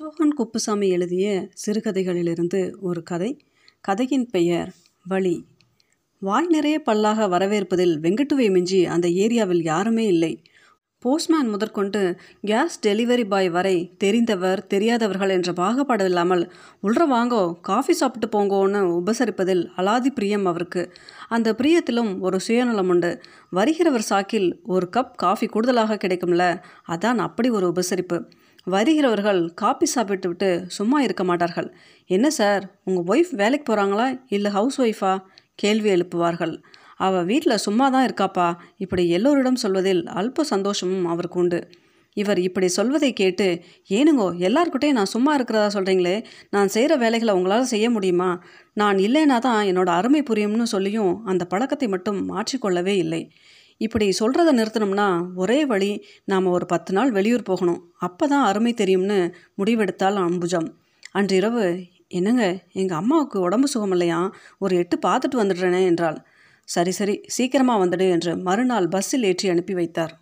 சோகன் குப்புசாமி எழுதிய சிறுகதைகளிலிருந்து ஒரு கதை. கதையின் பெயர் வழி. வாய் நிறைய பல்லாக வரவேற்பதில் வெங்கட்டுவை மிஞ்சி அந்த ஏரியாவில் யாருமே இல்லை. போஸ்ட்மேன் முதற்கொண்டு கேஸ் டெலிவரி பாய் வரை தெரிந்தவர் தெரியாதவர்கள் என்ற பாகுபாடு இல்லாமல் உள்ற வாங்கோ காஃபி சாப்பிட்டு போங்கோன்னு உபசரிப்பதில் அலாதி பிரியம் அவருக்கு. அந்த பிரியத்திலும் ஒரு சுயநலம் உண்டு. வருகிறவர் சாக்கில் ஒரு கப் காஃபி கூடுதலாக கிடைக்கும்ல அதான் அப்படி ஒரு உபசரிப்பு. வருகிறவர்கள் காப்பி சாப்பிட்டு விட்டு சும்மா இருக்க மாட்டார்கள். என்ன சார் உங்கள் ஒய்ஃப் வேலைக்கு போகிறாங்களா இல்லை ஹவுஸ் ஒய்ஃபா கேள்வி எழுப்புவார்கள். அவள் வீட்டில் சும்மா தான் இருக்காப்பா. இப்படி எல்லோரிடம் சொல்வதில் அல்ப சந்தோஷமும் அவருக்கு உண்டு. இவர் இப்படி சொல்வதை கேட்டு ஏனுங்கோ எல்லாருக்கிட்டையும் நான் சும்மா இருக்கிறதா சொல்கிறீங்களே நான் செய்கிற வேலைகளை உங்களால் செய்ய முடியுமா? நான் இல்லைனா தான் என்னோட அருமை புரியும்னு சொல்லியும் அந்த பழக்கத்தை மட்டும் மாற்றிக்கொள்ளவே இல்லை. இப்படி சொல்கிறத நிறுத்தணும்னா ஒரே வழி நாம் ஒரு பத்து நாள் வெளியூர் போகணும். அப்போ தான் அருமை தெரியும்னு முடிவெடுத்தால் அம்புஜம். அன்றிரவு என்னங்க எங்கள் அம்மாவுக்கு உடம்பு சுகமில்லையா? ஒரு எட்டு பார்த்துட்டு வந்துடுறேனே என்றாள். சரி சரி சீக்கிரமாக வந்துடு என்று மறுநாள் பஸ்ஸில் ஏற்றி அனுப்பி வைத்தார்.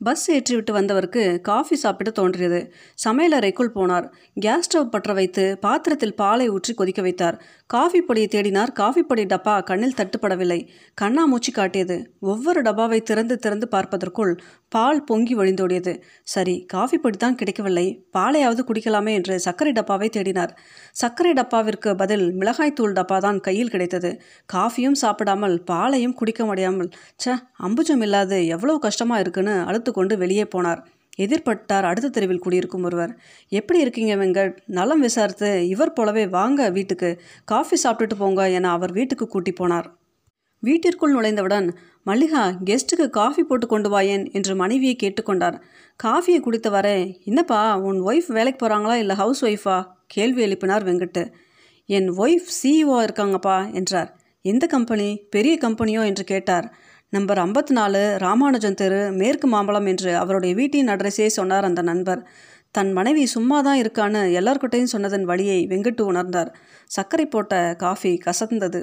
பஸ் ஏற்றிவிட்டு வந்தவருக்கு காஃபி சாப்பிட தோன்றியது. சமையலறைக்குள் போனார். கேஸ் ஸ்டவ் பற்ற வைத்து பாத்திரத்தில் பாலை ஊற்றி கொதிக்க வைத்தார். காஃபி பொடியை தேடினார். காஃபி பொடி டப்பா கண்ணில் தட்டுப்படவில்லை. கண்ணாமூச்சி காட்டியது. ஒவ்வொரு டப்பாவை திறந்து திறந்து பார்ப்பதற்குள் பால் பொங்கி வழிந்தோடியது. சரி காஃபி பொடி தான் கிடைக்கவில்லை. பாலையாவது குடிக்கலாமே என்று சர்க்கரை டப்பாவை தேடினார். சர்க்கரை டப்பாவிற்கு பதில் மிளகாய்த்தூள் டப்பா தான் கையில் கிடைத்தது. காஃபியும் சாப்பிடாமல் பாலையும் குடிக்க முடியாமல் ச அம்புஜம் இல்லாது எவ்வளோ கஷ்டமாக இருக்குன்னு அழுத்து கொண்டு வெளியே போனார். எதிர்பட்டார். அடுத்த தெருவில் குடியிருக்கும் ஒருவர் எப்படி இருக்கீங்க வெங்கட்? நலம் விசாரித்து இவர் போலவே வாங்க வீட்டுக்கு. காஃபி சாப்பிட்டுட்டு போங்க என அவர் வீட்டுக்கு கூட்டி போனார். வீட்டிற்குள் நுழைந்தவுடன் மல்லிகா கெஸ்ட்டுக்கு காஃபி போட்டு கொண்டு வாயேன் என்று மனைவியை கேட்டுக்கொண்டார் காஃபியை குடித்தவரே என்னப்பா உன் ஒய்ஃப் வேலைக்கு போகிறாங்களா இல்லை ஹவுஸ் ஒய்ஃபா கேள்வி எழுப்பினார் வெங்கட்டு. என் ஒய்ஃப் சிஇஓ இருக்காங்கப்பா என்றார். எந்த கம்பெனி பெரிய கம்பெனியோ என்று கேட்டார். நம்பர் ஐம்பத்தி நாலு ராமானுஜன் தெரு மேற்கு மாம்பழம் என்று அவருடைய வீட்டின் அட்ரஸே சொன்னார் அந்த நண்பர். தன் மனைவி சும்மா தான் இருக்கான்னு எல்லார்கிட்டையும் சொன்னதன் வழியை வெங்கட்டு உணர்ந்தார். சர்க்கரை போட்ட காஃபி கசந்தது.